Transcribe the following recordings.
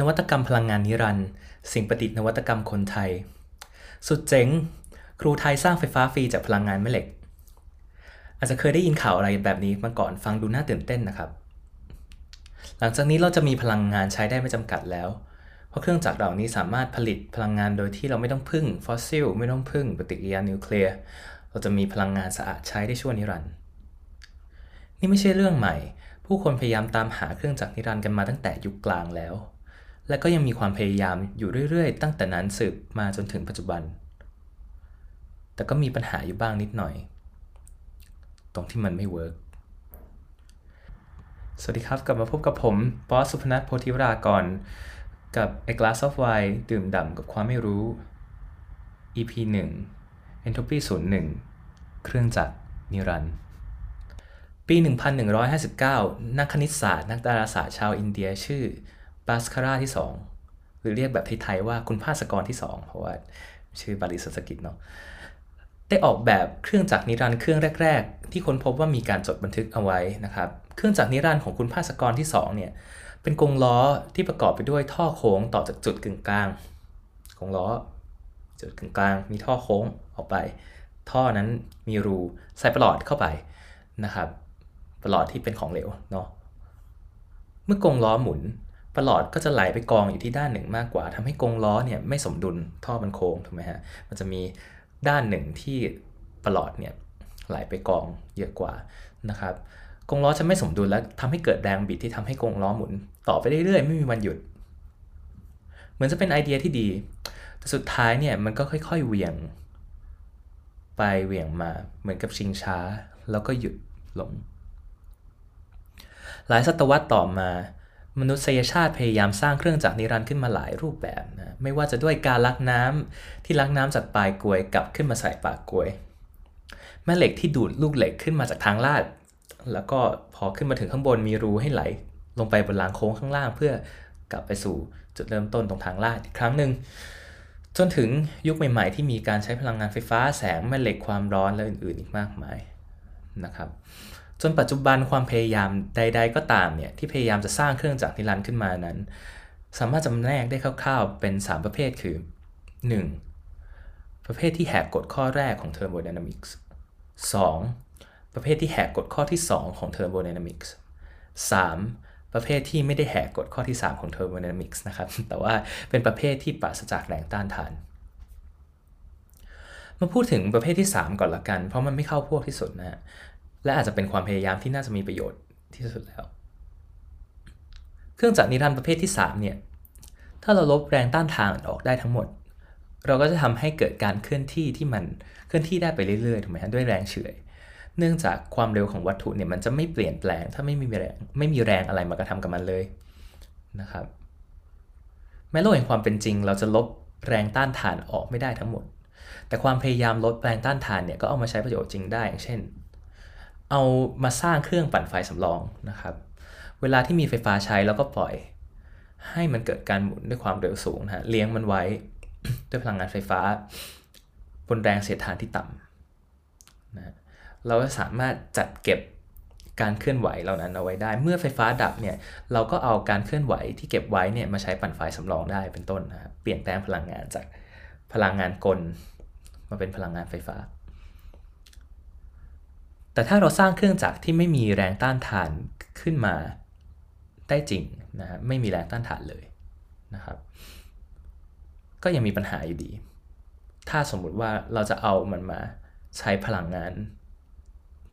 นวัตกรรมพลังงานนิรันดร์สิ่งประดิษฐ์นวัตกรรมคนไทย สุดเจ๋ง ครูไทยสร้างไฟฟ้าฟรีจากพลังงานแม่เหล็ก อาจจะเคยได้ยินข่าวอะไรแบบนี้มาก่อนฟังดูน่าตื่นเต้นนะครับ หลังจากนี้เราจะมีพลังงานใช้ได้ไม่จำกัดแล้ว เพราะเครื่องจักรเหล่านี้สามารถผลิตพลังงานโดยที่เราไม่ต้องพึ่งฟอสซิลไม่ต้องพึ่งปฏิกิริยานิวเคลียร์เราจะมีพลังงานสะอาดใช้ได้ชั่วนิรันดร์นี่ไม่ใช่เรื่องใหม่ ผู้คนพยายามตามหาเครื่องจักรนิรันดร์กันมาตั้งแต่ยุคกลางแล้ว และก็ยังมีความพยายามอยู่เรื่อยๆ ตั้งแต่นั้นสืบมาจนถึงปัจจุบัน แต่ก็มีปัญหาอยู่บ้างนิดหน่อย ตรงที่มันไม่เวิร์กสวัสดีครับ กลับมาพบกับผมบอสสุพนัทโพธิวรากร กับ A Glass of Wine ดื่มด่ำกับความไม่รู้ EP 1 Entropy 01 เครื่องจักรนิรันด์ปี 1159 นักคณิตศาสตร์ นักดาราศาสตร์ชาวอินเดียชื่อ บาสคาร่าที่ 2 หรือเรียกแบบไทยๆว่าคุณภาสกรที่ 2 เพราะว่าชื่อบาลีสันสกฤตเนาะได้ออกแบบเครื่องจักรนิรันด์เครื่องแรก ๆ ที่ค้นพบว่ามีการจดบันทึกเอาไว้นะครับ เครื่องจักรนิรันด์ของคุณภาสกรที่ 2 เนี่ย เป็นกรงล้อที่ประกอบไปด้วยท่อโค้งต่อจากจุดกึ่งกลางกรงล้อ จุดกึ่งกลาง มีท่อโค้งออกไป ท่อนั้นมีรูใส่ประหลอดเข้าไปนะครับประหลอดที่เป็นของเหลวเนาะเมื่อกรงล้อหมุน ประหลอดก็จะไหลไปกองอยู่ที่ด้านหนึ่งมากกว่าทำให้กรงล้อเนี่ยไม่สมดุลท่อมันโค้งถูกไหมฮะมันจะมีด้านหนึ่งที่ประหลอดเนี่ยไหลไปกองเยอะกว่านะครับกรงล้อจะไม่สมดุลและทำให้เกิดแรงบิดที่ทำให้กรงล้อหมุน ต่อไปเรื่อยๆ ไม่มีวันหยุด เหมือนจะเป็นไอเดียที่ดี แต่สุดท้ายเนี่ยมันก็ค่อยๆเหวี่ยง ไปเหวี่ยงมาเหมือนกับชิงช้า แล้วก็หยุดลง หลายศตวรรษต่อมา มนุษยชาติพยายามสร้างเครื่องจักรนิรันดร์ขึ้นมาหลายรูปแบบนะไม่ว่าจะด้วยการลักน้ำที่ลักน้ำจากปลายกลวยกลับขึ้นมาใส่ปากกลวย แม่เหล็กที่ดูดลูกเหล็กขึ้นมาจากทางลาด แล้วก็พอขึ้นมาถึงข้างบนมีรูให้ไหล ลงไปบนรางโค้งข้างล่าง เพื่อกลับไปสู่จุดเริ่มต้นตรงทางลาดอีกครั้งหนึ่งจนถึงยุคใหม่ ๆ ที่มีการใช้พลังงานไฟฟ้าแสงแม่เหล็กความร้อนและอื่นๆอีกมากมายนะครับ จนปัจจุบันความพยายามใด ๆ ก็ตามเนี่ยที่พยายามจะสร้างเครื่องจักรนิรันดร์ขึ้นมานั้น สามารถจำแนกได้คร่าวๆ เป็น 3 ประเภทคือ 1. ประเภทที่แหกกฎข้อแรกของ thermodynamics 2. ประเภทที่แหกกฎข้อที่ 2 ของ thermodynamics 3. ประเภทที่ไม่ได้แหกกฎข้อที่ 3 ของ thermodynamics นะครับ แต่ว่าเป็นประเภทที่ปราศจากแรงต้านทาน มาพูดถึงประเภทที่ 3 ก่อนละกัน เพราะมันไม่เข้าพวกที่สุดนะฮะ และอาจจะเป็นความพยายามที่น่าจะมีประโยชน์ที่สุดแล้ว เครื่องจักรนิรันดร์ประเภทที่ 3 เนี่ย ถ้าเราลบแรงต้านทานออกได้ทั้งหมด เราก็จะทำให้เกิดการเคลื่อนที่ที่มันเคลื่อนที่ได้ไปเรื่อยๆถูกไหมฮะด้วยแรงเฉื่อย เนื่องจากความเร็วของวัตถุเนี่ยมันจะไม่เปลี่ยนแปลง ถ้าไม่มีแรงไม่มีแรงอะไรมากระทำกับมันเลยนะครับ แม้โลกแห่งความเป็นจริง เราจะลบแรงต้านทานออกไม่ได้ทั้งหมด แต่ความพยายามลดแรงต้านทานเนี่ยก็เอามาใช้ประโยชน์จริงได้อย่างเช่น เอามาสร้างเครื่องปั่นไฟสำรองนะครับ เวลาที่มีไฟฟ้าใช้แล้วก็ปล่อย ให้มันเกิดการหมุนด้วยความเร็วสูงนะเลี้ยงมันไว้ด้วยพลังงานไฟฟ้า บนแรงเสียดทานที่ต่ำนะเราก็สามารถจัดเก็บการเคลื่อนไหวเหล่านั้นเอาไว้ได้ เมื่อไฟฟ้าดับเนี่ยเราก็เอาการเคลื่อนไหวที่เก็บไว้เนี่ยมาใช้ปั่นไฟสำรองได้เป็นต้นนะเปลี่ยนแปลงพลังงานจากพลังงานกล มาเป็นพลังงานไฟฟ้า แต่ถ้าเราสร้างเครื่องจักรที่ไม่มีแรงต้านทานขึ้นมาได้จริงนะฮะไม่มีแรงต้านทานเลยนะครับ ก็ยังมีปัญหาอยู่ดี ถ้าสมมุติว่าเราจะเอามันมาใช้พลังงาน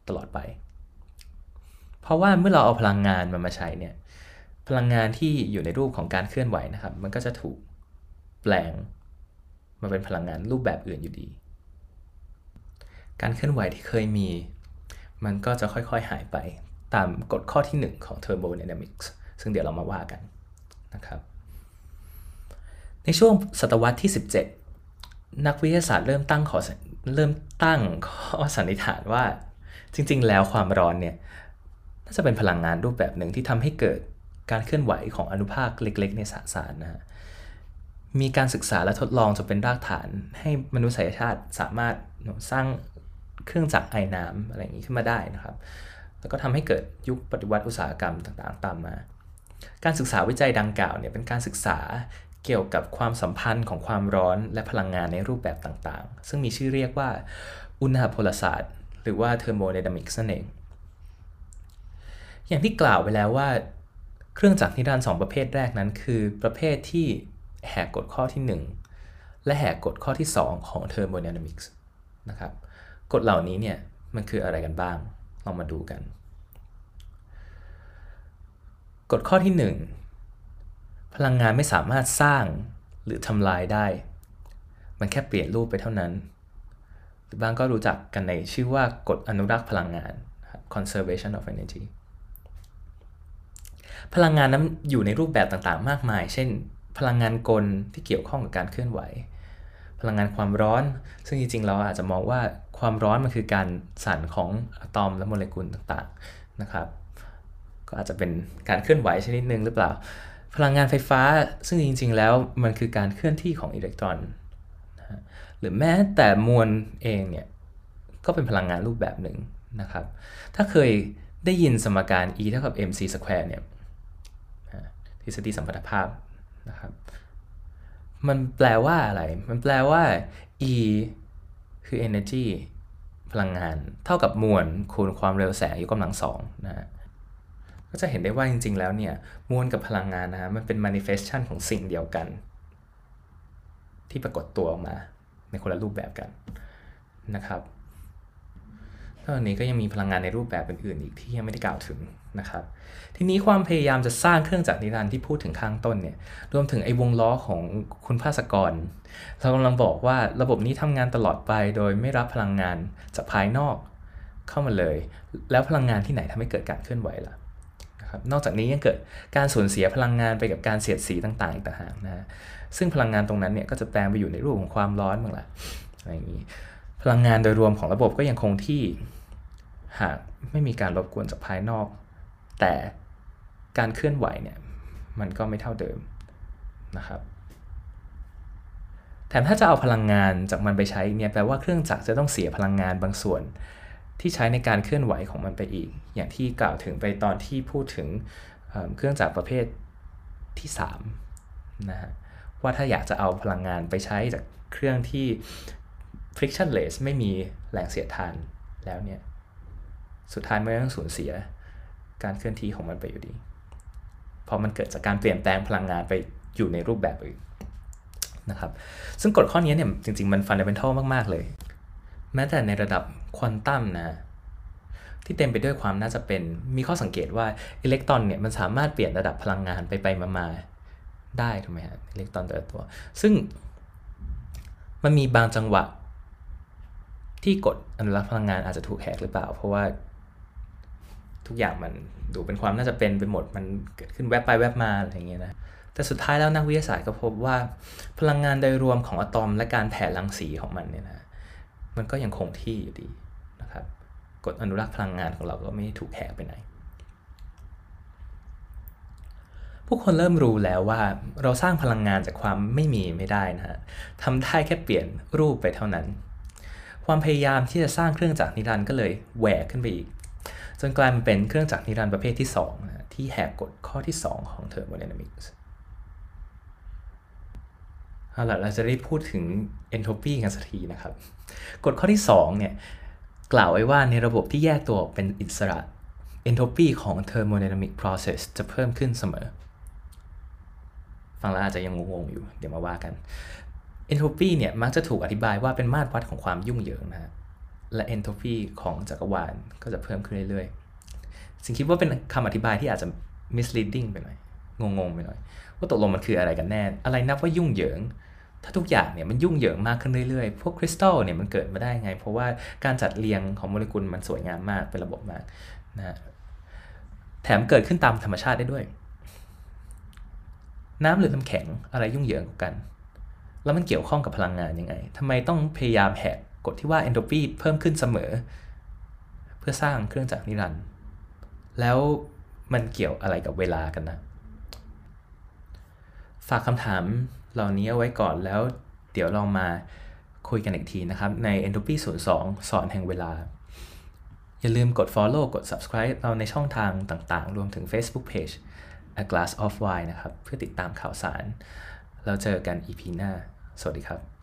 ตลอดไป เพราะว่าเมื่อเราเอาพลังงานมันมาใช้เนี่ยพลังงานที่อยู่ในรูปของการเคลื่อนไหวนะครับ มันก็จะถูกแปลงมาเป็นพลังงานรูปแบบอื่นอยู่ดี การเคลื่อนไหวที่เคยมี มันก็จะค่อยๆหายไปตามกฎข้อที่ 1 ของ thermodynamics ซึ่งเดี๋ยวเรามาว่ากันนะครับ ในช่วงศตวรรษที่ 17 นักวิทยาศาสตร์เริ่มตั้งขอเริ่มตั้งข้อสันนิษฐานว่า จริงๆ แล้วความร้อนเนี่ยน่าจะเป็นพลังงานรูปแบบหนึ่งที่ทำให้เกิดการเคลื่อนไหวของอนุภาคเล็กๆ ในสสารนะฮะมีการศึกษาและทดลองจนเป็นรากฐานให้มนุษยชาติสามารถสร้าง เครื่องจักรไอน้ำอะไรอย่างนี้ขึ้นมาได้นะครับ แล้วก็ทำให้เกิดยุคปฏิวัติอุตสาหกรรมต่างๆ ตามมา การศึกษาวิจัยดังกล่าวเนี่ยเป็นการศึกษาเกี่ยวกับความสัมพันธ์ของความร้อนและพลังงานในรูปแบบต่างๆ ซึ่งมีชื่อเรียกว่า อุณหภูมิศาสตร์ หรือว่าเทอร์โมไดนามิกส์นั่นเอง อย่างที่กล่าวไปแล้วว่าเครื่องจักรนิรันดร์สองประเภทแรกนั้นคือ ประเภทที่แหกกฎข้อที่ 1 และแหกกฎข้อที่ 2 ของเทอร์โมไดนามิกส์นะครับ กฎเหล่านี้เนี่ยมันคืออะไรกันบ้างลองมาดูกันกฎข้อที่ 1 พลังงานไม่สามารถสร้างหรือทำลายได้ มันแค่เปลี่ยนรูปไปเท่านั้น หรือบางก็รู้จักกันในชื่อว่ากฎอนุรักษ์พลังงาน conservation of energy พลังงานนั้นอยู่ในรูปแบบต่างๆ มากมาย เช่น พลังงานกลที่เกี่ยวข้องกับการเคลื่อนไหว พลังงานความร้อน ซึ่งจริงๆ เราอาจจะมองว่า ความร้อนมันคือการสั่นของอะตอมและโมเลกุลต่างๆนะครับก็อาจจะเป็นการเคลื่อนไหวชนิดหนึ่งหรือเปล่า พลังงานไฟฟ้าซึ่งจริง ๆ แล้วมันคือการเคลื่อนที่ของอิเล็กตรอนนะหรือแม้แต่มวลเองเนี่ยก็เป็นพลังงานรูปแบบหนึ่งนะครับ ถ้าเคยได้ยินสมการ E เท่ากับ mc square เนี่ยทฤษฎีสัมพัทธภาพนะครับ มันแปลว่าอะไร มันแปลว่า E คือ energy พลังงาน เท่ากับมวลคูณความเร็วแสงยกกำลังสองนะฮะก็จะเห็นได้ว่าจริง ๆ แล้วเนี่ยมวลกับพลังงานนะฮะมันเป็น manifestation ของสิ่งเดียวกัน ที่ปรากฏตัวออกมาในคนละรูปแบบกันนะครับ นอกนี้ก็ยังมีพลังงานในรูปแบบอื่นๆอีกที่ยังไม่ได้กล่าวถึงนะครับ ทีนี้ความพยายามจะสร้างเครื่องจักรนิรันดร์ที่พูดถึงข้างต้นเนี่ย รวมถึงไอ้วงล้อของคุณภาสกร เรากำลังบอกว่าระบบนี้ทำงานตลอดไป โดยไม่รับพลังงานจากภายนอกเข้ามาเลย แล้วพลังงานที่ไหนทำให้เกิดการเคลื่อนไหวล่ะครับนอกจากนี้ยังเกิดการสูญเสียพลังงานไปกับการเสียดสีต่างๆอีกต่างหากนะซึ่งพลังงานตรงนั้นเนี่ยก็จะแปลงไปอยู่ในรูปของความร้อนบ้างละอะไรอย่างนี้ พลังงานโดยรวมของระบบก็ยังคงที่ หากไม่มีการรบกวนจากภายนอก แต่การเคลื่อนไหวเนี่ยมันก็ไม่เท่าเดิมนะครับ แถมถ้าจะเอาพลังงานจากมันไปใช้เนี่ยแปลว่าเครื่องจักรจะต้องเสียพลังงานบางส่วนที่ใช้ในการเคลื่อนไหวของมันไปอีก อย่างที่กล่าวถึงไปตอนที่พูดถึงเครื่องจักรประเภทที่3นะฮะว่าถ้าอยากจะเอาพลังงานไปใช้จากเครื่องที่ frictionless ไม่มีแรงเสียดทานแล้วเนี่ย สุดท้ายมันต้องสูญเสียการเคลื่อนที่ของมันไปอยู่ดี เพราะมันเกิดจากการเปลี่ยนแปลงพลังงานไปอยู่ในรูปแบบอื่นนะครับ ซึ่งกฎข้อนี้เนี่ยจริง ๆ มันฟันเดเมนทัลมาก ๆ เลย แม้แต่ในระดับควอนตัมนะที่เต็มไปด้วยความน่าจะเป็น มีข้อสังเกตว่าอิเล็กตรอนเนี่ยมันสามารถเปลี่ยนระดับพลังงานไปไปมาๆได้ถูกไหมฮะอิเล็กตรอนแต่ละตัว ซึ่งมันมีบางจังหวะที่กฎอนุรักษ์พลังงานอาจจะถูกแหกหรือเปล่า เพราะว่า ทุกอย่างมันดูเป็นความน่าจะเป็นไปหมดมันเกิดขึ้นแวบไปแวบมาอะไรอย่างเงี้ยนะแต่สุดท้ายแล้วนักวิทยาศาสตร์ก็พบว่าพลังงานโดยรวมของอะตอมและการแผ่รังสีของมันเนี่ยนะมันก็ยังคงที่อยู่ดีนะครับกฎอนุรักษ์พลังงานของเราก็ไม่ถูกแหกไปไหน ผู้คนเริ่มรู้แล้วว่าเราสร้างพลังงานจากความไม่มีไม่ได้นะฮะทำได้แค่เปลี่ยนรูปไปเท่านั้น ความพยายามที่จะสร้างเครื่องจักรนิรันด์ก็เลยแหวกขึ้นไปอีก จนกลายเป็นเครื่องจักรนิรันดร์ประเภทที่2นะที่แหกกฎข้อที่ 2 ของเทอร์โมไดนามิกส์เอาล่ะเราจะได้พูดถึงเอนโทรปีกันสักทีนะครับ กฎข้อที่ 2 เนี่ย กล่าวไว้ว่าในระบบที่แยกตัวเป็นอิสระ entropy ของ thermodynamic process จะเพิ่มขึ้นเสมอ ฟังแล้วอาจจะยังงงๆอยู่ เดี๋ยวมาว่ากัน entropy เนี่ยมักจะถูกอธิบายว่าเป็นมาตรวัดของความยุ่งเหยิงนะฮะ และ entropy ของจักรวาลก็จะเพิ่มขึ้นเรื่อยๆสิ่งคิดว่าเป็นคำอธิบายที่อาจจะ misleading ไปหน่อย งงๆไปหน่อย ว่าตกลงมันคืออะไรกันแน่ อะไรนับว่ายุ่งเหยิง ถ้าทุกอย่างเนี่ยมันยุ่งเหยิงมากขึ้นเรื่อยๆ พวกคริสตัลเนี่ยมันเกิดมาได้ไง เพราะว่าการจัดเรียงของโมเลกุลมันสวยงามมาก เป็นระบบมากนะแถมเกิดขึ้นตามธรรมชาติได้ด้วย น้ำหรือน้ำแข็งอะไรยุ่งเหยิงกัน แล้วมันเกี่ยวข้องกับพลังงานยังไงทำไมต้องพยายามแหก กฎที่ว่าเอนโทรปีเพิ่มขึ้นเสมอ เพื่อสร้างเครื่องจักรนิรันดร์แล้วมันเกี่ยวอะไรกับเวลากันนะ ฝากคำถามเหล่านี้เอาไว้ก่อนแล้วเดี๋ยวลองมาคุยกันอีกทีนะครับ ใน Entropy 02 สอนแห่งเวลา อย่าลืมกด follow กด subscribe เราในช่องทางต่างๆ รวมถึง Facebook Page A Glass of Wine นะครับ เพื่อติดตามข่าวสารแล้วเจอกัน EP หน้า สวัสดีครับ